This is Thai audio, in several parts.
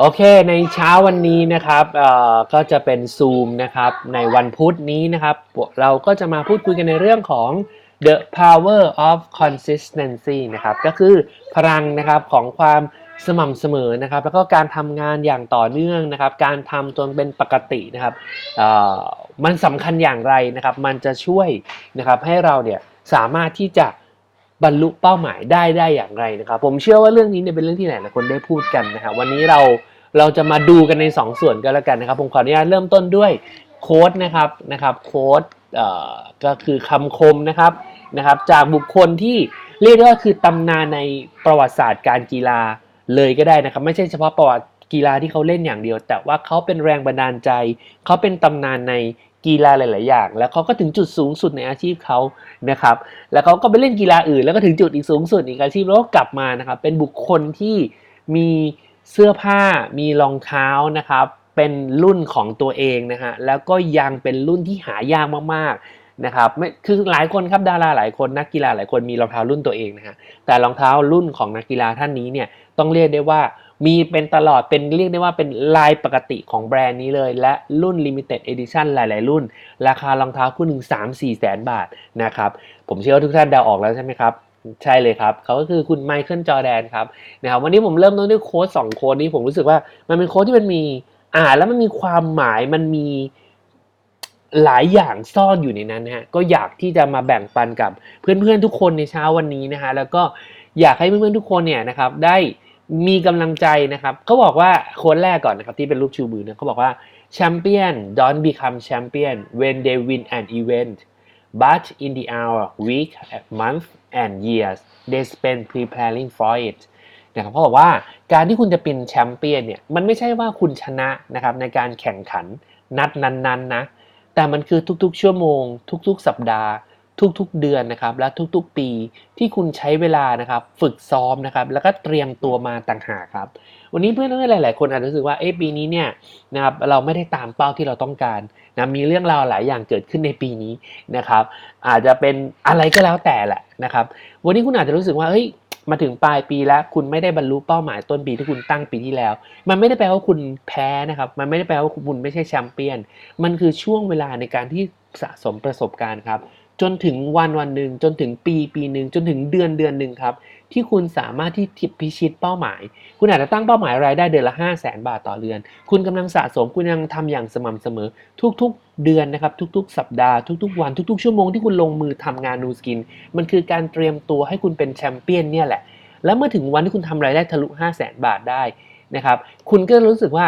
โอเค ในเช้าวันนี้นะครับเอ่อก็จะเป็นซูมนะครับ ในวันพุธนี้นะครับ เราก็จะมาพูดคุยกันในเรื่องของ the power of consistency นะครับ ก็คือพลังนะครับของความสม่ำเสมอนะครับ แล้วก็การทำงานอย่างต่อเนื่องนะครับ การทำจนเป็นปกตินะครับมันสำคัญอย่างไรนะครับ มันจะช่วยนะครับให้เราเนี่ยสามารถที่จะบรรลุเป้าหมายได้ได้อย่างไรนะครับ ผมเชื่อว่าเรื่องนี้เนี่ยเป็นเรื่องที่หลายๆคนได้พูดกันนะครับวันนี้เรา เราจะมาดูกันใน 2 ส่วนก็แล้วกันนะครับ ผมขออนุญาตเริ่มต้นด้วยโค้ดนะครับนะครับโค้ดเอ่อก็คือคำคมนะครับนะครับ จากบุคคลที่เรียกได้ว่าคือตำนานในประวัติศาสตร์การกีฬาเลยก็ได้นะครับ ไม่ใช่เฉพาะประวัติกีฬาที่เขาเล่นอย่างเดียว แต่ว่าเขาเป็นแรงบันดาลใจ เขาเป็นตำนานในกีฬาหลาย ๆ อย่าง แล้วเขาก็ถึงจุดสูงสุดในอาชีพเขานะครับ แล้วเขาก็ไปเล่นกีฬาอื่น แล้วก็ถึงจุดอีกสูงสุดอีกอาชีพแล้วก็กลับมานะครับ เป็นบุคคลที่มี เสื้อผ้ามีรองเท้านะครับ เป็นรุ่นของตัวเองนะฮะแล้วก็ยังเป็นรุ่นที่หายากมากๆนะครับไม่คือหลายคนครับดาราหลายคนนักกีฬาหลายคนมีรองเท้ารุ่นตัวเองนะฮะแต่รองเท้ารุ่นของนักกีฬาท่านนี้เนี่ยต้องเรียกได้ว่ามีเป็นตลอดเป็นเรียกได้ว่าเป็นลายปกติของแบรนด์นี้เลย และรุ่น Limited Edition หลาย ๆ รุ่น ราคารองเท้าคู่หนึ่ง3 4 แสนบาทนะครับ ผมเชื่อว่าทุกท่านเดาออกแล้วใช่ไหมครับ ใช่เลยครับเขาก็คือคุณไมเคิลจอแดนครับนะครับวันนี้ผมเริ่มต้นด้วยโค้ดสองโค้ดนี้ผมรู้สึกว่ามันเป็นโค้ดที่มันมีอ่านแล้วมันมีความหมายมันมีหลายอย่างซ่อนอยู่ในนั้นนะฮะก็อยากที่จะมาแบ่งปันกับเพื่อนๆทุกคนในเช้าวันนี้นะฮะแล้วก็อยากให้เพื่อนๆทุกคนเนี่ยนะครับได้มีกำลังใจนะครับเขาบอกว่าโค้ดแรกก่อนนะครับที่เป็นรูปชูมือเนี่ยเขาบอกว่า champion don't become champion when they win an event but in the hour week month and years they spend preparing for it นะครับเขาบอกว่าการที่คุณจะเป็นแชมเปี้ยนเนี่ยมันไม่ใช่ว่าคุณชนะนะครับในการแข่งขันนัดนั้นๆนะแต่มันคือทุกๆ ชั่วโมง ทุก ๆ สัปดาห์ ทุกๆเดือนนะครับและทุกๆปีที่คุณใช้เวลานะครับฝึกซ้อมนะครับแล้วก็เตรียมตัวมาต่างหากครับ วันนี้เพื่อนๆหลาย ๆ คนอาจจะรู้สึกว่าเอ๊ะปีนี้เนี่ยนะครับเราไม่ได้ตามเป้าที่เราต้องการนะมีเรื่องราวหลายอย่างเกิดขึ้นในปีนี้นะครับ อาจจะเป็นอะไรก็แล้วแต่แหละนะครับ วันนี้คุณอาจจะรู้สึกว่าเฮ้ยมาถึงปลายปีแล้วคุณไม่ได้บรรลุเป้าหมายต้นปีที่คุณตั้งปีที่แล้ว มันไม่ได้แปลว่าคุณแพ้นะครับ มันไม่ได้แปลว่าคุณไม่ใช่แชมเปี้ยน มันคือช่วงเวลาในการที่สะสมประสบการณ์ครับ จนถึงวันวันหนึ่งจนถึงปีปีหนึ่งจนถึงเดือนเดือนหนึ่งครับ ที่คุณสามารถที่ทิพิชิตเป้าหมาย คุณอาจจะตั้งเป้าหมายรายได้เดือนละ 5 0 0แสนบาทต่อเดือน คุณกำลังสะสมคุณยังทำอย่างสม่ำเสมอ ทุกๆเดือนนะครับ ทุกๆ สัปดาห์ทุกๆวันทุกๆ ชั่วโมงที่คุณลงมือทำงานนูสกิน มันคือการเตรียมตัวให้คุณเป็นแชมเปี้ยนเนี่ยแหละ แล้วเมื่อถึงวันที่คุณทำรายได้ทะลุ 5 0 0แสนบาทได้นะครับคุณก็รู้สึกว่า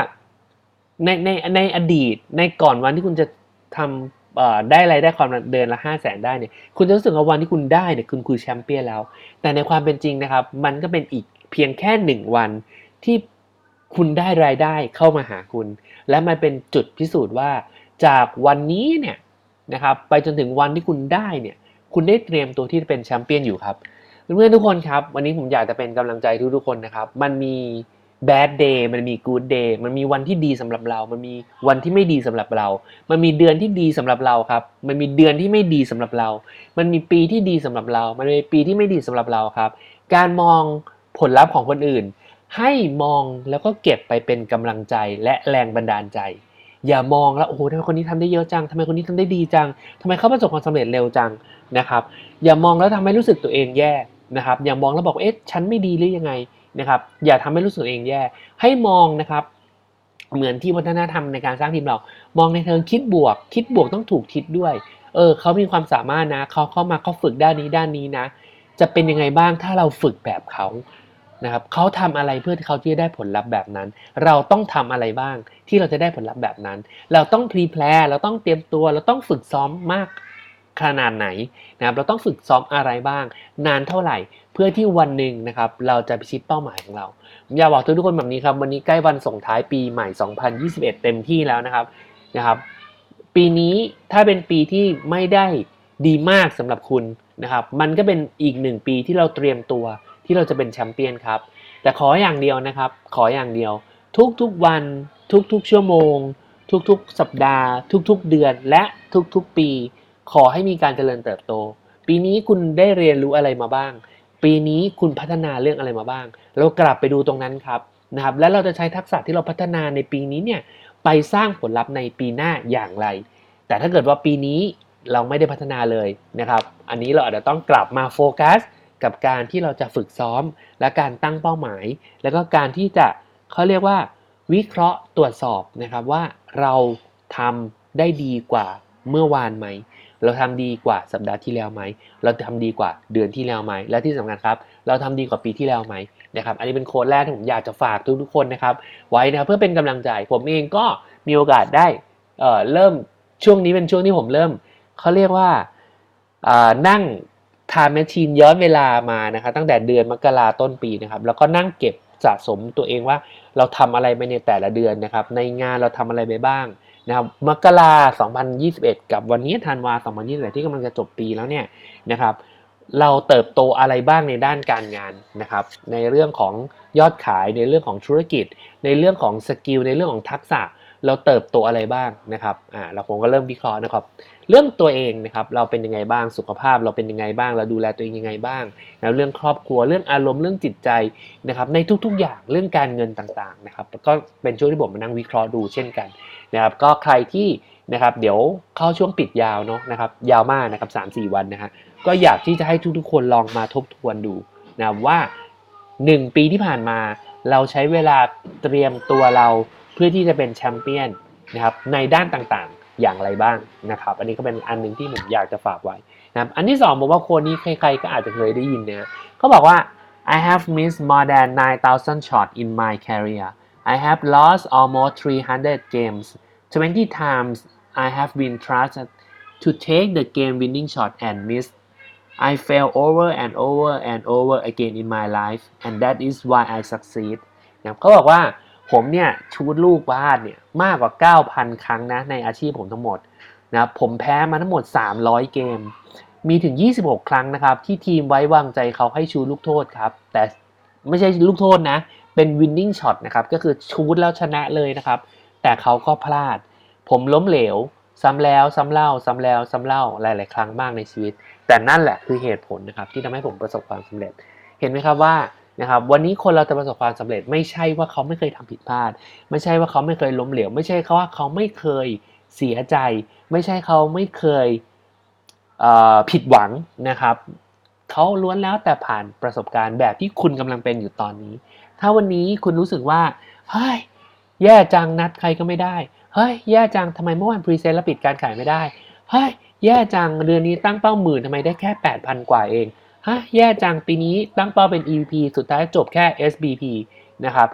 ในในในอดีตในก่อนวันที่คุณจะทำ เอ่อได้รายได้ความเดือนละ5 0 0แสนได้เนี่ยคุณจะรู้สึกว่าวันที่คุณได้เนี่ยคุณคือแชมเปี้ยนแล้ว แต่ในความเป็นจริงนะครับ มันก็เป็นอีกเพียงแค่หนึ่งวันที่คุณได้รายได้เข้ามาหาคุณ และมันเป็นจุดพิสูจน์ว่า จากวันนี้เนี่ยนะครับไปจนถึงวันที่คุณได้เนี่ยคุณได้เตรียมตัวที่จะเป็นแชมเปี้ยนอยู่ครับเพื่อนๆทุกคนครับ วันนี้ผมอยากจะเป็นกำลังใจทุกๆคนนะครับ มันมี bad day มันมี good day มันมีวันที่ดีสำหรับเรา มันมีวันที่ไม่ดีสำหรับเรา มันมีเดือนที่ดีสำหรับเราครับ มันมีเดือนที่ไม่ดีสำหรับเรา มันมีปีที่ดีสำหรับเรา มันมีปีที่ไม่ดีสำหรับเราครับ การมองผลลัพธ์ของคนอื่น ให้มองแล้วก็เก็บไปเป็นกำลังใจและแรงบันดาลใจ อย่ามองแล้วโอ้โหทำไมคนนี้ทำได้เยอะจังทำไมคนนี้ทำได้ดีจังทำไมเขาประสบความสำเร็จเร็วจังนะครับ อย่ามองแล้วทำให้รู้สึกตัวเองแย่นะครับ อย่ามองแล้วบอกเอ๊ะฉันไม่ดีหรือยังไง นะครับอย่าทำให้รู้สึกเองแย่ ให้มองนะครับ เหมือนที่วัฒนธรรมในการสร้างทีมเรา มองในเชิงคิดบวก คิดบวกต้องถูกคิดด้วยเออเขามีความสามารถนะเขาเข้ามาเขาฝึกด้านนี้ด้านนี้นะ จะเป็นยังไงบ้างถ้าเราฝึกแบบเขานะครับเขาทำอะไรเพื่อที่เขาจะได้ผลลัพธ์แบบนั้น เราต้องทำอะไรบ้างที่เราจะได้ผลลัพธ์แบบนั้น เราต้องพรีแพลเราต้องเตรียมตัว เราต้องฝึกซ้อมมาก ขนาดไหนนะครับเราต้องฝึกซ้อมอะไรบ้าง นานเท่าไหร่เพื่อที่วันหนึ่งนะครับเราจะพิชิตเป้าหมายของเราผมอยากบอกทุกคนแบบนี้ครับ วันนี้ใกล้วันส่งท้ายปีใหม่ 2021 เต็มที่แล้วนะครับนะครับ ปีนี้ถ้าเป็นปีที่ไม่ได้ดีมากสำหรับคุณนะครับ มันก็เป็นอีกหนึ่งปีที่เราเตรียมตัวที่เราจะเป็นแชมเปี้ยนครับ แต่ขออย่างเดียวนะครับ ขออย่างเดียว ทุกๆวัน ทุกๆชั่วโมง ทุกๆ สัปดาห์ ทุกๆ เดือนและทุกๆ ปี ขอให้มีการเจริญเติบโต ปีนี้คุณได้เรียนรู้อะไรมาบ้าง ปีนี้คุณพัฒนาเรื่องอะไรมาบ้าง เรากลับไปดูตรงนั้นครับนะครับ และเราจะใช้ทักษะที่เราพัฒนาในปีนี้เนี่ยไปสร้างผลลัพธ์ในปีหน้าอย่างไร แต่ถ้าเกิดว่าปีนี้เราไม่ได้พัฒนาเลยนะครับ อันนี้เราอาจจะต้องกลับมาโฟกัสกับการที่เราจะฝึกซ้อม และการตั้งเป้าหมาย แล้วก็การที่จะเขาเรียกว่า วิเคราะห์ตรวจสอบนะครับว่าเราทำได้ดีกว่าเมื่อวานไหม เราทำดีกว่าสัปดาห์ที่แล้วไหม เราทำดีกว่าเดือนที่แล้วไหม และที่สำคัญครับ เราทำดีกว่าปีที่แล้วไหมนะครับ อันนี้เป็นโค้ดแรกที่ผมอยากจะฝากทุกๆคนนะครับ ไว้นะครับเพื่อเป็นกำลังใจ ผมเองก็มีโอกาสได้เอ่อเริ่มช่วงนี้เป็นช่วงที่ผมเริ่มเขาเรียกว่าอ่านั่ง time machine ย้อนเวลามานะครับตั้งแต่เดือนมกราต้นปีนะครับแล้วก็นั่งเก็บสะสมตัวเองว่าเราทำอะไรไปในแต่ละเดือนนะครับ ในงานเราทำอะไรไปบ้าง นะครับมกรา2021 กับวันนี้ธันวา2021 ที่กำลังจะจบปีแล้วเนี่ยนะครับเราเติบโตอะไรบ้างในด้านการงานนะครับ ในเรื่องของยอดขายในเรื่องของธุรกิจ ในเรื่องของสกิลในเรื่องของทักษะ เราเติบโตอะไรบ้างนะครับอ่าเราผมก็เริ่มวิเคราะห์นะครับ เรื่องตัวเองนะครับเราเป็นยังไงบ้างสุขภาพ เราเป็นยังไงบ้าง เราดูแลตัวเองยังไงบ้างนะเรื่องครอบครัวเรื่องอารมณ์เรื่องจิตใจนะครับในทุกๆ อย่างเรื่องการเงินต่างๆนะครับก็เป็นช่วงที่ผมมานั่งวิเคราะห์ดูเช่นกันนะครับก็ใครที่นะครับเดี๋ยวเข้าช่วงปิดยาวเนาะนะครับยาวมากนะครับ3-4วันนะฮะก็อยากที่จะให้ทุกๆคนลองมาทบทวนดูนะว่า 1 ปีที่ผ่านมาเราใช้เวลาเตรียมตัวเรา เพื่อที่จะเป็นแชมเปี้ยนนะครับในด้านต่างๆอย่างไรบ้างนะครับ อันนี้ก็เป็นอันหนึ่งที่ผมอยากจะฝากไว้นะครับอันที่สองผมว่าคนนี้ใครๆก็อาจจะเคยได้ยินนะเขาบอกว่า I have missed more than 9,000 shots in my career I have lost almost 300 games 20 times I have been trusted to take the game winning shot and miss I fail over and over and over again in my life and that is why I succeed นะครับเขาบอกว่า ผมเนี่ยชูดลูกบ้านเนี่ยมากกว่า 9,000 ครั้งนะในอาชีพผมทั้งหมดนะครับผมแพ้มาทั้งหมด 300 เกม มีถึง 26 ครั้งนะครับ ที่ทีมไว้วางใจเขาให้ชูลูกโทษครับ แต่ไม่ใช่ลูกโทษนะ เป็น winning shot นะครับ ก็คือชูดแล้วชนะเลยนะครับ แต่เขาก็พลาด ผมล้มเหลว ซ้ำแล้วซ้ำเล่า ซ้ำแล้วซ้ำเล่าหลาย ๆ ครั้งมากในชีวิต แต่นั่นแหละคือเหตุผลนะครับที่ทำให้ผมประสบความสำเร็จ เห็นไหมครับว่า นะครับวันนี้คนเราจะประสบความสำเร็จไม่ใช่ว่าเขาไม่เคยทำผิดพลาด ไม่ใช่ว่าเขาไม่เคยล้มเหลว ไม่ใช่เขาว่าเขาไม่เคยเสียใจ ไม่ใช่เขาไม่เคยเผิดหวังนะครับเขาล้วนแล้วแต่ผ่านประสบการณ์แบบที่คุณกำลังเป็นอยู่ตอนนี้ ถ้าวันนี้คุณรู้สึกว่าเฮ้ยแย่จังนัดใครก็ไม่ได้เฮ้ยแย่จังทำไมเมื่อวานพรีเซนต์แล้วปิดการขายไม่ได้เฮ้ยแย่จังเดือนนี้ตั้งเป้าหมื่นทำไมได้แค่ 8,000 กว่าเอง ฮะแย่จังปีนี้ตั้งเป้าเป็น EVP สุดท้ายจบแค่ SBP นะครับ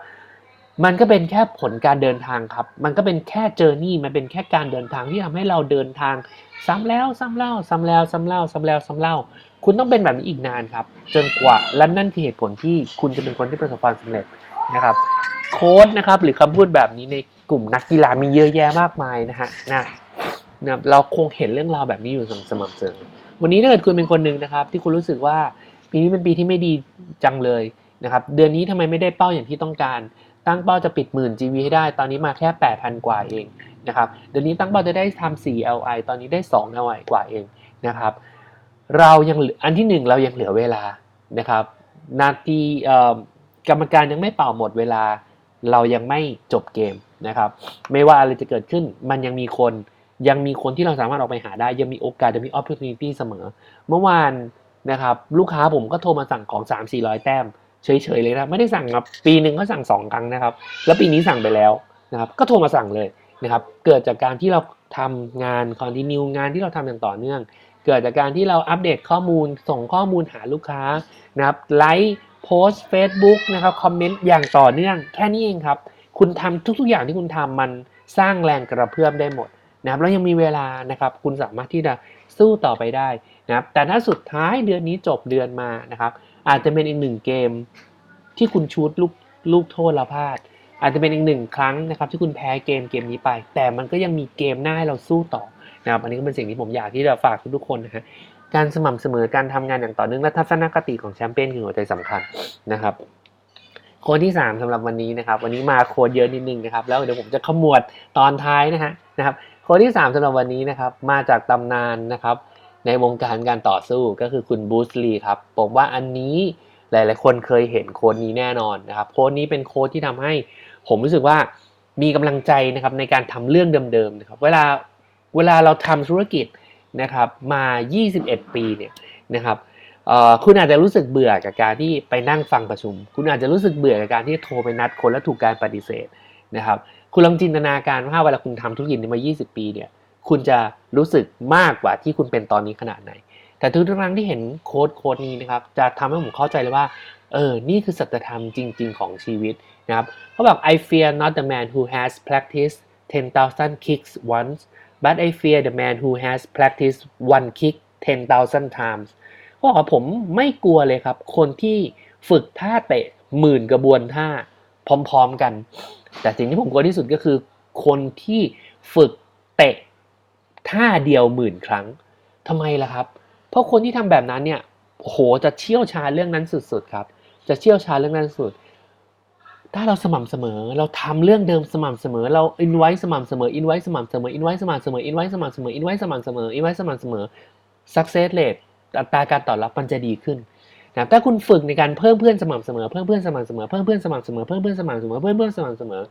มันก็เป็นแค่ผลการเดินทางครับ มันก็เป็นแค่เจอร์นี่ มันเป็นแค่การเดินทางที่ทำให้เราเดินทาง ซ้ำแล้วซ้ำเล่าซ้ำแล้วซ้ำเล่าซ้ำแล้วซ้ำเล่า คุณต้องเป็นแบบนี้อีกนานครับ จนกว่า และนั่นคือเหตุผลที่คุณจะเป็นคนที่ประสบความสำเร็จนะครับ โค้ดนะครับ หรือคำพูดแบบนี้ในกลุ่มนักกีฬามีเยอะแยะมากมายนะฮะนะนะเราคงเห็นเรื่องราวแบบนี้อยู่สม่ำเสมอ วันนี้ถ้าเกิดคุณเป็นคนหนึ่งนะครับ ที่คุณรู้สึกว่าปีนี้เป็นปีที่ไม่ดีจังเลยนะครับ เดือนนี้ทำไมไม่ได้เป้าอย่างที่ต้องการ ตั้งเป้าจะปิดหมื่น GV ให้ได้ ตอนนี้มาแค่ 8,000 กว่าเองนะครับ เดี๋ยวนี้ตั้งเป้าจะได้ทำ4 LI ตอนนี้ได้ 2 LI กว่าเองนะครับ เรายังอันที่หนึ่งเรายังเหลือเวลานะครับ นาทีกรรมการยังไม่เป่าหมดเวลา เรายังไม่จบเกมนะครับ ไม่ว่าอะไรจะเกิดขึ้นมันยังมีคน ยังมีคนที่เราสามารถออกไปหาได้ยังมีโอกาสยังมี opportunity เสมอ เมื่อวานนะครับลูกค้าผมก็โทรมาสั่งของ 3 4 0 0 แต้มเฉยๆเลยนะไม่ได้สั่งครับปีหนึ่งก็สั่งสองครั้งนะครับ แล้วปีนี้สั่งไปแล้วนะครับก็โทรมาสั่งเลยนะครับเกิดจากการที่เราทำงานคอนติเนียงานที่เราทำอย่างต่อเนื่อง เกิดจากการที่เราอัปเดตข้อมูลส่งข้อมูลหาลูกค้านะครับไลค์โพสต์ Facebook นะครับคอมเมนต์อย่างต่อเนื่องแค่นี้เองครับ คุณทำทุกๆอย่างที่คุณทำมันสร้างแรงกระเพื่อมได้หมด นะครับแล้วยังมีเวลานะครับคุณสามารถที่จะสู้ต่อไปได้นะครับแต่ถ้าสุดท้ายเดือนนี้จบเดือนมานะครับ อาจจะเป็นอีกหนึ่งเกม ที่คุณชูดลูกลูกโทษแล้วพลาด อาจจะเป็นอีกหนึ่งครั้งนะครับที่คุณแพ้เกมเกมนี้ไป แต่มันก็ยังมีเกมหน้าให้เราสู้ต่อนะครับอันนี้ก็เป็นสิ่งที่ผมอยากที่จะฝากทุกๆคนนะฮะการสม่ำเสมอการทำงานอย่างต่อเนื่องและทัศนคติของแชมเปี้ยนคือหัวใจสำคัญนะครับโค้ดที่ 3สำหรับวันนี้นะครับ วันนี้มาโค้ดเยอะนิดนึงนะครับ แล้วเดี๋ยวผมจะขมวดตอนท้ายนะฮะนะครับ ค้ดที่ 3สำหรับวันนี้นะครับ มาจากตำนานนะครับ ในวงการการต่อสู้ก็คือคุณบูสลีครับผมว่าอันนี้หลายๆ คนเคยเห็นโค้ดนี้แน่นอนนะครับ โค้ดนี้เป็นโค้ดที่ทำให้ ผมรู้สึกว่ามีกำลังใจนะครับในการทำเรื่องเดิมๆนะครับ เวลาเวลาเราทำธุรกิจนะครับมา 21 ปีเนี่ยนะครับคุณอาจจะรู้สึกเบื่อกับการที่ไปนั่งฟังประชุม คุณอาจจะรู้สึกเบื่อกับการที่โทรไปนัดคนแล้วถูกการปฏิเสธนะครับ คุณลองจินตนาการว่าเวลาคุณทำธุรกิจมา 20 ปีเนี่ยคุณจะรู้สึกมากกว่าที่คุณเป็นตอนนี้ขนาดไหน แต่ทุกครั้งที่เห็นโค้ดโค้ดนี้นะครับจะทำให้ผมเข้าใจเลยว่าเออนี่คือสัจธรรมจริง ๆ ของชีวิตนะครับเขาบอก I fear not the man who has practiced 10,000 kicks once but I fear the man who has practiced one kick 10,000 times เขาบอกว่าผมไม่กลัวเลยครับ คนที่ฝึกท่าเตะหมื่นกระบวนท่า พร้อมๆกัน แต่สิ่งที่ผมกลัวที่สุดก็คือ คนที่ฝึกเตะท่าเดียวหมื่นครั้งทำไมล่ะครับ เพราะคนที่ทำแบบนั้นเนี่ยโหจะเชี่ยวชาญเรื่องนั้นสุดๆครับ จะเชี่ยวชาญเรื่องนั้นสุด ถ้าเราสม่ำเสมอ เราทำเรื่องเดิมสม่ำเสมอ เราอินไว้สม่ำเสมออินไว้สม่ำเสมออินไว้สม่ำเสมออินไว้สม่ำเสมออินไว้สม่ำเสมออินไว้สม่ำเสมอ success rate อัตราการตอบรับมันจะดีขึ้น นะถ้าคุณฝึกในการเพิ่มเพื่อนสม่ำเสมอเพิ่มเพื่อนสม่ำเสมอเพิ่มเพื่อนสม่ำเสมอเพิ่มเพื่อนสม่ำเสมอเพิ่มเพื่อนสม่ำเสมอ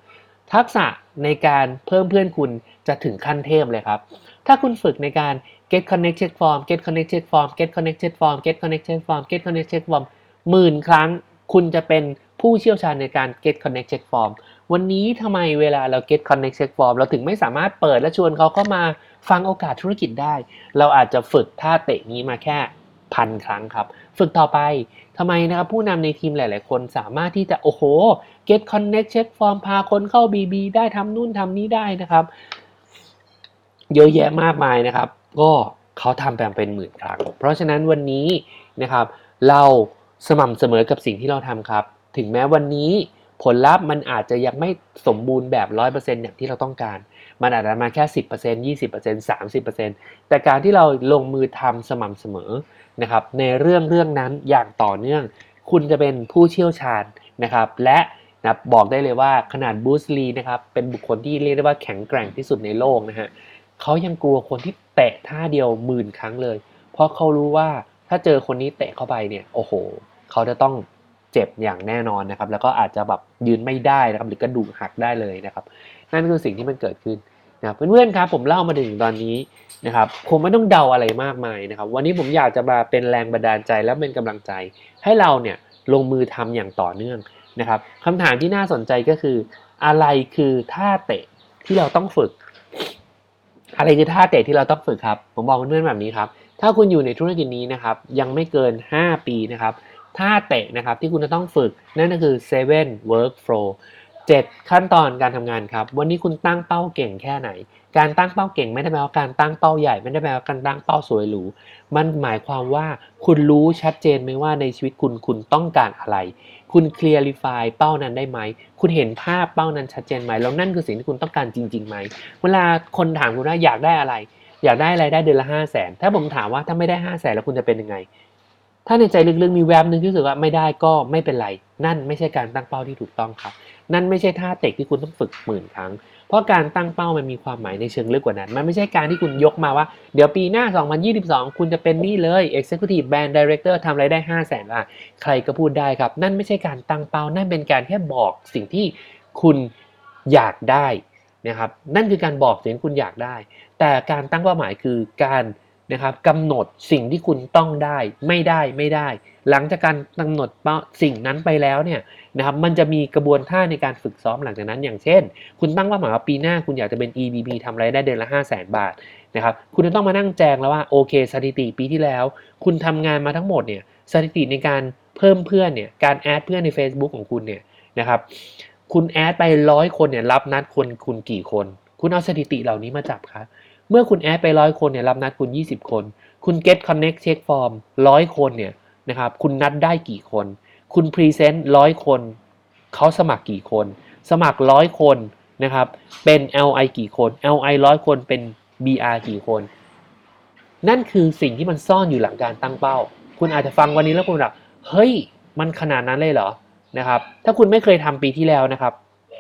ทักษะในการเพิ่มเพื่อนคุณจะถึงขั้นเทพเลยครับ ถ้าคุณฝึกในการ get connected form get connected form get connected form get connected form get connected form หมื่นครั้งคุณจะเป็นผู้เชี่ยวชาญในการ get connected form วันนี้ทำไมเวลาเรา get connected form เราถึงไม่สามารถเปิดและชวนเขาเข้ามาฟังโอกาสธุรกิจได้ เราอาจจะฝึกท่าเตะนี้มาแค่ พันครั้งครับ ฝึกต่อไปทำไมนะครับผู้นำในทีมหลาย ๆ คนสามารถที่จะโอ้โห get connected form พาคนเข้า BB ได้ทำนู่นทำนี้ได้นะครับ เยอะแยะมากมายนะครับ ก็เขาทำแบบเป็นหมื่นครั้ง เพราะฉะนั้นวันนี้นะครับ เราสม่ำเสมอกับสิ่งที่เราทำครับ ถึงแม้วันนี้ ผลลัพธ์มันอาจจะยังไม่สมบูรณ์แบบ 100%อย่างที่เราต้องการ มันอาจจะมาแค่ 10% 20% 30%แต่การที่เราลงมือทำสม่ำเสมอนะครับในเรื่องเรื่องนั้นอย่างต่อเนื่อง คุณจะเป็นผู้เชี่ยวชาญนะครับและนะบอกได้เลยว่าขนาดบูสลีนะครับเป็นบุคคลที่เรียกได้ว่าแข็งแกร่งที่สุดในโลกนะฮะเขายังกลัวคนที่เตะท่าเดียวหมื่นครั้งเลย เพราะเขารู้ว่าถ้าเจอคนนี้เตะเข้าไปเนี่ยโอ้โห เขาจะต้อง เจ็บอย่างแน่นอนนะครับ แล้วก็อาจจะแบบยืนไม่ได้นะครับ หรือกระดูกหักได้เลยนะครับ นั่นคือสิ่งที่มันเกิดขึ้นนะเพื่อนๆครับผมเล่ามาถึงตอนนี้นะครับคงไม่ต้องเดาอะไรมากมายนะครับ วันนี้ผมอยากจะมาเป็นแรงบันดาลใจและเป็นกำลังใจ ให้เราเนี่ยลงมือทำอย่างต่อเนื่องนะครับคำถามที่น่าสนใจก็คือ อะไรคือท่าเตะที่เราต้องฝึก อะไรคือท่าเตะที่เราต้องฝึกครับ ผมบอกเพื่อนๆแบบนี้ครับ ถ้าคุณอยู่ในธุรกิจนี้นะครับ ยังไม่เกิน 5 ปีนะครับ ท่าเตะนะครับที่คุณจะต้องฝึก นั่นก็คือ seven work flow 7 ขั้นตอนการทำงานครับ วันนี้คุณตั้งเป้าเก่งแค่ไหน การตั้งเป้าเก่งไม่ได้แปลว่าการตั้งเป้าใหญ่ไม่ได้แปลว่าการตั้งเป้าสวยหรู มันหมายความว่าคุณรู้ชัดเจนไหมว่าในชีวิตคุณคุณต้องการอะไร คุณเคลียร์ฟายเป้านั้นได้ไหม คุณเห็นภาพเป้านั้นชัดเจนไหม แล้วนั่นคือสิ่งที่คุณต้องการจริงๆไหม เวลาคนถามคุณว่าอยากได้อะไร อยากได้อะไรได้เดือนละห้าแสนถ้าผมถามว่าถ้าไม่ได้ห้าแสนแล้วคุณจะเป็นยังไง ถ้าในใจลึกๆมีแวบหนึ่งที่รู้สึกว่าไม่ได้ก็ไม่เป็นไร นั่นไม่ใช่การตั้งเป้าที่ถูกต้องครับ นั่นไม่ใช่ท่าเตะที่คุณต้องฝึกหมื่นครั้ง เพราะการตั้งเป้ามันมีความหมายในเชิงลึกกว่านั้น มันไม่ใช่การที่คุณยกมาว่า เดี๋ยวปีหน้า 2022 คุณจะเป็นนี่เลย Executive Band Director ทำไรายได้ 5 0 0แสนบาทใครก็พูดได้ครับ นั่นไม่ใช่การตั้งเป้า นั่นเป็นการแค่บอกสิ่งที่คุณอยากได้นะครับ นั่นคือการบอกสิ่งคุณอยากได้ แต่การตั้งเป้าหมายคือการ นะครับกำหนดสิ่งที่คุณต้องได้ไม่ได้ไม่ได้ หลังจากการกำหนดสิ่งนั้นไปแล้วเนี่ยนะครับมันจะมีกระบวนท่าในการฝึกซ้อมหลังจากนั้น อย่างเช่น คุณตั้งเป้าหมายว่าปีหน้าคุณอยากจะเป็น EBB ทำรายได้เดือนละ 5 0 0 0 0 0 บาทนะครับคุณจะต้องมานั่งแจงแล้วว่าโอเคสถิติปีที่แล้ว คุณทำงานมาทั้งหมดเนี่ยสถิติในการเพิ่มเพื่อนเนี่ยการแอดเพื่อนใน Facebook ของคุณเนี่ยนะครับคุณแอดไปร้อยคนเนี่ยรับนัดคนคุณกี่คน คุณเอาสถิติเหล่านี้มาจับครับ เมื่อคุณแอดไปร้อยคนเนี่ยรับนัดคุณ 20 คน คุณ get connect check form ร้อยคนเนี่ยนะครับคุณนัดได้กี่คน คุณ present ร้อยคนเขาสมัครกี่คน สมัครร้อยคนนะครับเป็น LI กี่คน LI ร้อยคนเป็น BR กี่คน นั่นคือสิ่งที่มันซ่อนอยู่หลังการตั้งเป้า คุณอาจจะฟังวันนี้แล้วคุณแบบเฮ้ยมันขนาดนั้นเลยเหรอนะครับถ้าคุณไม่เคยทำปีที่แล้วนะครับ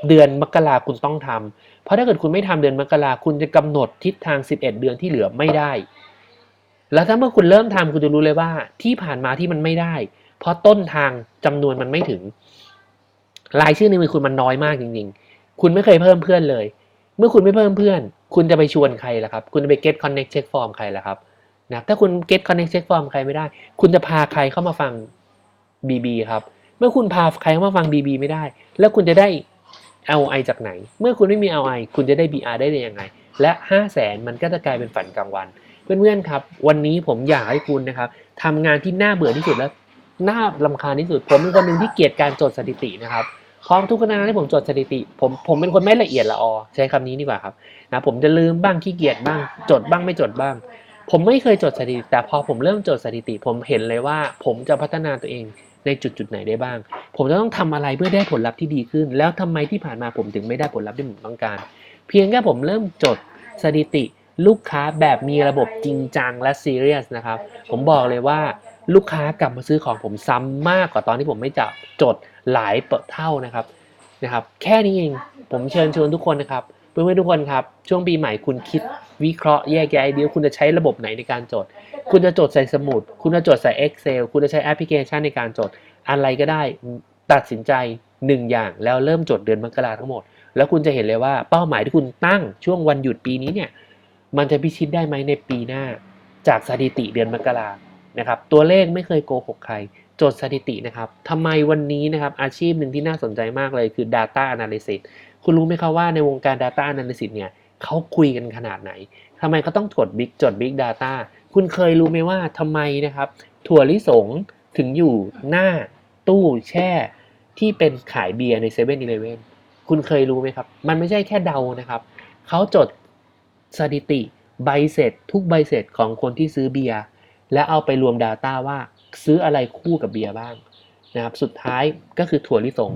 เดือนมกราคุณต้องทำ เพราะถ้าเกิดคุณไม่ทำเดือนมกราคุณจะกำหนดทิศทาง 11 เดือนที่เหลือไม่ได้ แล้วถ้าเมื่อคุณเริ่มทำคุณจะรู้เลยว่า ที่ผ่านมาที่มันไม่ได้ เพราะต้นทางจำนวนมันไม่ถึง รายชื่อในมือคุณมันน้อยมากจริง ๆ คุณไม่เคยเพิ่มเพื่อนเลย เมื่อคุณไม่เพิ่มเพื่อน คุณจะไปชวนใครล่ะครับ คุณจะไป get connect check form ใครล่ะครับนะถ้าคุณ get connect check form ใครไม่ได้ คุณจะพาใครเข้ามาฟัง BB ครับ เมื่อคุณพาใครเข้ามาฟัง BB ไม่ได้ แล้วคุณจะได้ LI จากไหน เมื่อคุณไม่มี LI คุณจะได้ BR ได้ยังไง และ 5 0 0แสนมันก็จะกลายเป็นฝันกลางวัน เพื่อนๆครับ วันนี้ผมอยากให้คุณนะครับทำงานที่น่าเบื่อที่สุดและน่าลำคาญที่สุด ผมเป็นคนหนึ่งที่เกลียดการจดสถิตินะครับพร้อมทุกคณะที่ผมจดสถิติ ผมผมเป็นคนไม่ละเอียดละออใช้คำนี้ดีกว่าครับนะผมจะลืมบ้างขี้เกียจบ้าง จดบ้างไม่จดบ้าง ผมไม่เคยจดสถิติ แต่พอผมเริ่มจดสถิติ ผมเห็นเลยว่า ผมจะพัฒนาตัวเอง ในจุดจุดๆไหนได้บ้าง ผมจะต้องทำอะไรเพื่อได้ผลลัพธ์ที่ดีขึ้น แล้วทำไมที่ผ่านมาผมถึงไม่ได้ผลลัพธ์ที่ผมต้องการ เพียงแค่ผมเริ่มจดสถิติลูกค้าแบบมีระบบจริงจังและซีเรียสนะครับ ผมบอกเลยว่าลูกค้ากลับมาซื้อของผมซ้ำมากกว่าตอนที่ผมไม่จับจดหลายเปเท่านะครับนะครับ แค่นี้เองผมเชิญชวนทุกคนนะครับ เพื่อนๆทุกคนครับ ช่วงปีใหม่คุณคิดวิเคราะห์แยกแยะไอเดียคุณจะใช้ระบบไหนในการจด คุณจะจดใส่สมุด คุณจะจดใส่ Excel คุณจะใช้แอปพลิเคชันในการจด อะไรก็ได้ตัดสินใจหนึ่งอย่างแล้วเริ่มจดเดือนมกราทั้งหมด แล้วคุณจะเห็นเลยว่าเป้าหมายที่คุณตั้งช่วงวันหยุดปีนี้เนี่ยมันจะพิชิตได้ไหมในปีหน้า จากสถิติเดือนมกรานะครับตัวเลขไม่เคยโกหกใครจดสถิตินะครับทำไมวันนี้นะครับอาชีพหนึ่งที่น่าสนใจมากเลยคือ Data Analysis คุณรู้ไหมครับว่าในวงการ Data Analysis เนี่ยเขาคุยกันขนาดไหนทำไมเขาต้องจด Big จด Big Data คุณเคยรู้ไหมว่าทำไมนะครับ ถั่วลิสงถึงอยู่หน้าตู้แช่ที่เป็นขายเบียร์ใน7 e เ e ่ e อีเลคุณเคยรู้ไหมครับ มันไม่ใช่แค่เดานะครับ เขาจดสถิติใบเสร็จ ทุกใบเสร็จของคนที่ซื้อเบียร์และเอาไปรวม Data ว่าซื้ออะไรคู่กับเบียร์บ้างนะครับ สุดท้ายก็คือถั่วลิสง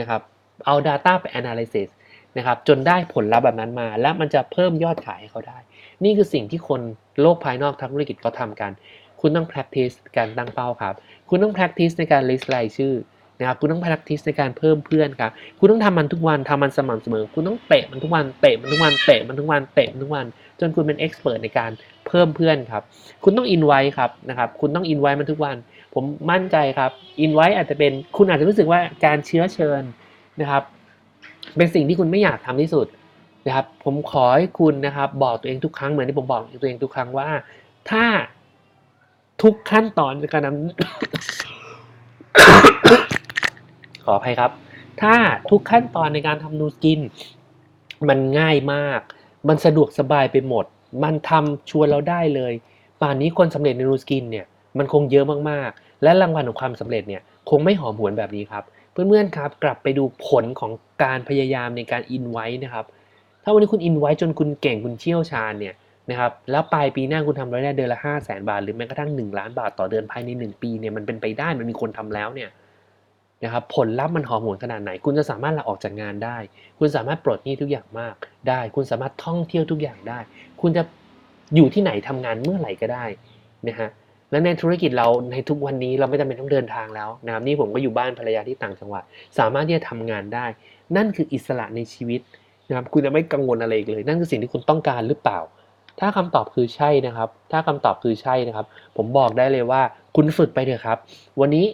นะครับ เอา Data ไป Analysis นะครับจนได้ผลลัพธ์แบบนั้นมา และมันจะเพิ่มยอดขายให้เขาได้ นี่คือสิ่งที่คนโลกภายนอกทางธุรกิจเขาทำกัน คุณต้อง practice การตั้งเป้าครับ คุณต้อง practice ในการ list รายชื่อนะครับคุณต้อง practice ในการเพิ่มเพื่อนครับ คุณต้องทำมันทุกวันทำมันสม่ำเสมอ คุณต้องเตะมันทุกวัน เตะมันทุกวัน เตะมันทุกวัน เตะมันทุกวัน จนคุณเป็น expert ในการเพิ่มเพื่อนครับ คุณต้อง invite ครับนะครับ คุณต้อง invite มันทุกวัน ผมมั่นใจครับ invite อาจจะเป็น คุณอาจจะรู้สึกว่าการเชื้อเชิญ นะครับ เป็นสิ่งที่คุณไม่อยากทำที่สุดนะครับ ผมขอให้คุณนะครับ บอกตัวเองทุกครั้งเหมือนที่ผมบอกตัวเองทุกครั้งว่า ถ้าทุกขั้นตอนในการนำขออภัยครับ ถ้าทุกขั้นตอนในการทำนูสกิน มันง่ายมาก มันสะดวกสบายไปหมด มันทำชวนเราได้เลย ป่านนี้คนสำเร็จในนูสกินเนี่ย มันคงเยอะมากๆ และรางวัลของความสำเร็จเนี่ย คงไม่หอมหวนแบบนี้ครับ เพื่อนๆครับกลับไปดูผลของการพยายามในการอินไว้นะครับถ้าวันนี้คุณอินไว้จนคุณเก่งคุณเชี่ยวชาญเนี่ยนะครับแล้วปลายปีหน้าคุณทำรายได้เดือนละ5 0 0แสนบาท หรือแม้กระทั่ง 1 ล้านบาทต่อเดือนภายใน 1 ปีเนี่ยมันเป็นไปได้มันมีคนทำแล้วเนี่ยนะครับผลลัพธ์มันหอมหวนขนาดไหน คุณจะสามารถลาออกจากงานได้ คุณสามารถปลดหนี้ทุกอย่างมากได้ คุณสามารถท่องเที่ยวทุกอย่างได้ คุณจะอยู่ที่ไหนทำงานเมื่อไหร่ก็ได้นะฮะ และในธุรกิจเราในทุกวันนี้เราไม่จำเป็นต้องเดินทางแล้วนะครับนี่ผมก็อยู่บ้านภรรยาที่ต่างจังหวัด สามารถที่จะทำงานได้ นั่นคืออิสระในชีวิตนะครับคุณจะไม่กังวลอะไรอีกเลย นั่นคือสิ่งที่คุณต้องการหรือเปล่า ถ้าคำตอบคือใช่นะครับ ถ้าคำตอบคือใช่นะครับ ผมบอกได้เลยว่าคุณฝึกไปเถอะครับ วันนี้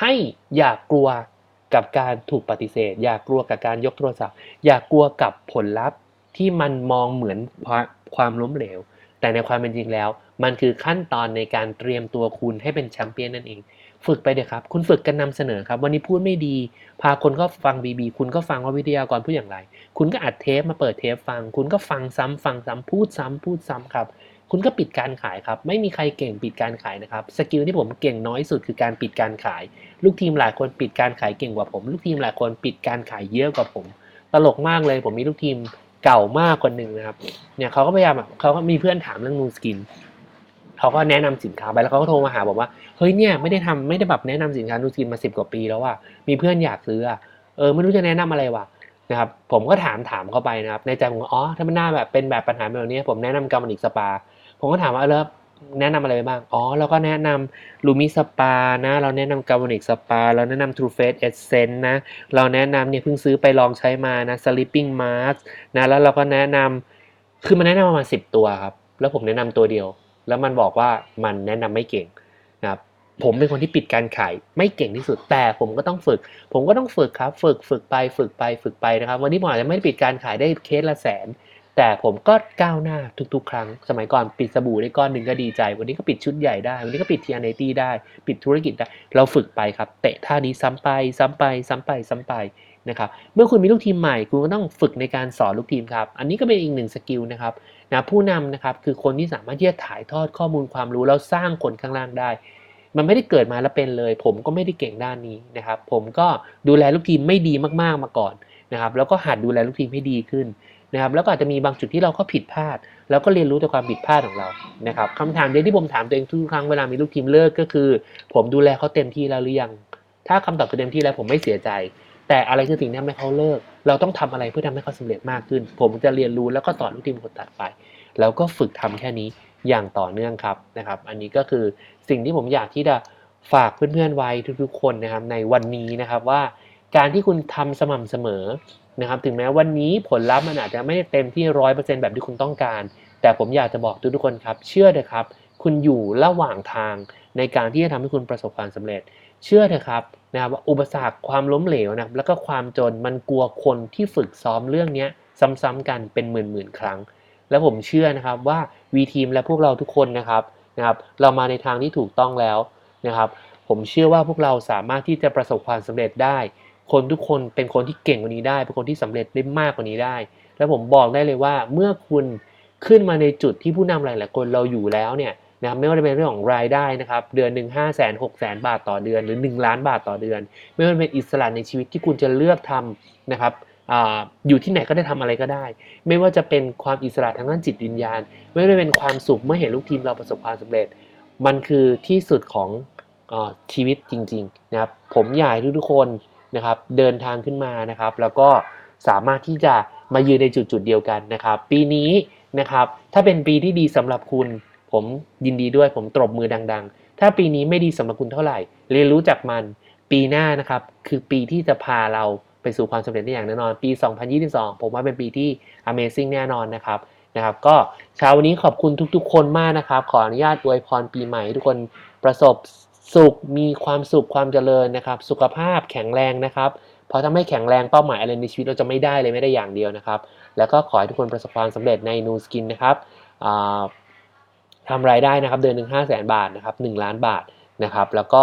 ให้อย่ากกลัวกับการถูกปฏิเสธ อย่ากกลัวกับการยกโทรศัพท์ อย่ากลัวกับผลลัพธ์ที่มันมองเหมือนความล้มเหลว แต่ในความเป็นจริงแล้ว มันคือขั้นตอนในการเตรียมตัวคุณให้เป็นแชมเปี้ยนนั่นเอง ฝึกไปเถอะครับ คุณฝึกกันนำเสนอครับ วันนี้พูดไม่ดี พาคนก็ฟังบีบีคุณก็ฟังว่าวิทยากรพูดอย่างไร คุณก็อัดเทปมาเปิดเทปฟัง คุณก็ฟังซ้ำฟังซ้ำพูดซ้ำพูดซ้ำครับ คุณก็ปิดการขายครับ ไม่มีใครเก่งปิดการขายนะครับ skill ที่ผมเก่งน้อยสุดคือการปิดการขาย ลูกทีมหลายคนปิดการขายเก่งกว่าผม ลูกทีมหลายคนปิดการขายเยอะกว่าผม ตลกมากเลยผมมีลูกทีม เก่ามากคนหนึ่งนะครับ เนี่ยเขาก็พยายามแบบเขาก็มีเพื่อนถามเรื่อง Nu Skin เขาก็แนะนำสินค้าไปแล้วเขาก็โทรมาหาบอกว่าเฮ้ยเนี่ยไม่ได้ทำไม่ได้แบบแนะนำสินค้า Nu Skin มาสิบกว่าปีแล้วว่ามีเพื่อนอยากซื้อเออไม่รู้จะแนะนำอะไรวะนะครับผมก็ถามถามเข้าไปนะครับในใจผมอ๋อถ้ามันหน้าแบบเป็นแบบปัญหาแบบนี้ผมแนะนำ Galvanic Spa ผมก็ถามว่าเออ แนะนำอะไรไปบ้าง อ๋อ เราก็แนะนำ LumiSpa นะ เราแนะนำกา v นิกสปา เราแนะนำ True Face Essence นะ เราแนะนำเนี่ยเพิ่งซื้อไปลองใช้มานะ Sleeping Mask นะ แล้วเราก็แนะนำคือมันแนะนำประมาณสิบตัวครับ แล้วผมแนะนำตัวเดียว แล้วมันบอกว่ามันแนะนำไม่เก่งนะครับ ผมเป็นคนที่ปิดการขายไม่เก่งที่สุด แต่ผมก็ต้องฝึก ผมก็ต้องฝึกครับ ฝึก ฝึกไป ฝึกไป ฝึกไปนะครับ วันนี้ผมอาจจะไม่ได้ปิดการขายได้เคสละแสน แต่ผมก็ก้าวหน้าทุกๆ ครั้ง สมัยก่อนปิดสบู่ได้ก้อนหนึ่งก็ดีใจ วันนี้ก็ปิดชุดใหญ่ได้ วันนี้ก็ปิดทีอนตี้ได้ ปิดธุรกิจได้ เราฝึกไปครับ เตะท่านี้ซ้ำไป ซ้ำไป ซ้ำไป ซ้ำไปนะครับ เมื่อคุณมีลูกทีมใหม่ คุณก็ต้องฝึกในการสอนลูกทีมครับ อันนี้ก็เป็นอีกหนึ่ง skill นะครับนะผู้นำนะครับคือคนที่สามารถที่จะถ่ายทอดข้อมูลความรู้แล้วสร้างคนข้างล่างได้ มันไม่ได้เกิดมาแล้วเป็นเลย ผมก็ไม่ได้เก่งด้านนี้นะครับ ผมก็ดูแลลูกทีมไม่ดีมากๆมาก่อนนะครับ แล้วก็หัดดูแลลูกทีมให้ดีขึ้น นะครับแล้วก็อาจจะมีบางจุดที่เราก็ผิดพลาด แล้วก็เรียนรู้จากความผิดพลาดของเรานะครับคำถามเดียวที่ผมถามตัวเองทุกครั้งเวลามีลูกทีมเลิกก็คือ ผมดูแลเขาเต็มที่แล้วหรือยัง ถ้าคำตอบคือเต็มที่แล้วผมไม่เสียใจ แต่อะไรคือสิ่งที่ทำให้เขาเลิก เราต้องทำอะไรเพื่อทำให้เขาสำเร็จมากขึ้น ผมจะเรียนรู้แล้วก็สอนลูกทีมคนตัดไปแล้วก็ฝึกทำแค่นี้อย่างต่อเนื่องครับนะครับ อันนี้ก็คือสิ่งที่ผมอยากที่จะฝากเพื่อนๆไว้ทุกๆ คนนะครับในวันนี้นะครับว่าการที่คุณทำสม่ำเสมอ นะครับถึงแม้วันนี้ผลลัพธ์มันอาจจะไม่ได้เต็มที่ร้อยเปอร์เซ็นแบบที่คุณต้องการ แต่ผมอยากจะบอกทุกๆคนครับ เชื่อเถอะครับ คุณอยู่ระหว่างทางในการที่จะทำให้คุณประสบความสำเร็จ เชื่อเถอะครับนะครับว่าอุปสรรคความล้มเหลวนะแล้วก็ความจนมันกลัวคนที่ฝึกซ้อมเรื่องนี้ซ้ำๆกันเป็นหมื่นๆครั้ง แล้วผมเชื่อนะครับว่าวีทีมและพวกเราทุกคนนะครับนะครับ เรามาในทางที่ถูกต้องแล้วนะครับ ผมเชื่อว่าพวกเราสามารถที่จะประสบความสำเร็จได้ คนทุกคนเป็นคนที่เก่งกว่านี้ได้ เป็นคนที่สำเร็จได้มากกว่านี้ได้ แล้วผมบอกได้เลยว่าเมื่อคุณขึ้นมาในจุดที่ผู้นำหลายๆคนเราอยู่แล้วเนี่ยนะครับไม่ว่าจะเป็นเรื่องของรายได้นะครับเดือนหนึ่งห้าแสนหกแสนบาทต่อเดือน หรือ 1 ล้านบาทต่อเดือน ไม่ว่าจะเป็นอิสระในชีวิตที่คุณจะเลือกทำนะครับออยู่ที่ไหนก็ได้ทำอะไรก็ได้ ไม่ว่าจะเป็นความอิสระทางด้านจิตวิญญาณ ไม่ว่าจะเป็นความสุขเมื่อเห็นลูกทีมเราประสบความสำเร็จ มันคือที่สุดของอชีวิตจริงๆนะครับผมอยากให้ทุกๆคน นะครับเดินทางขึ้นมานะครับแล้วก็สามารถที่จะมายืนในจุดๆเดียวกันนะครับ ปีนี้นะครับถ้าเป็นปีที่ดีสำหรับคุณผมยินดีด้วยผมตบมือดัง ๆ ถ้าปีนี้ไม่ดีสำหรับคุณเท่าไหร่ เรียนรู้จากมันปีหน้านะครับคือปีที่จะพาเราไปสู่ความสำเร็จได้อย่างแน่นอน ปี 2022 ผมว่าเป็นปีที่ Amazing แน่นอนนะครับนะครับ ก็เช้าวันนี้ขอบคุณทุกๆ คนมากนะครับ ขออนุญาตอวยพรปีใหม่ทุกคนประสบ สุขมีความสุขความเจริญนะครับ สุขภาพแข็งแรงนะครับ เพราะถ้าไม่แข็งแรงเป้าหมายอะไรในชีวิตเราจะไม่ได้เลยไม่ได้อย่างเดียวนะครับ แล้วก็ขอให้ทุกคนประสบความสำเร็จในนูสกินนะครับทำรายได้นะครับเดือนหนึ่งห้าแสนบาทนะครับหนึ่งล้านบาทนะครับ แล้วก็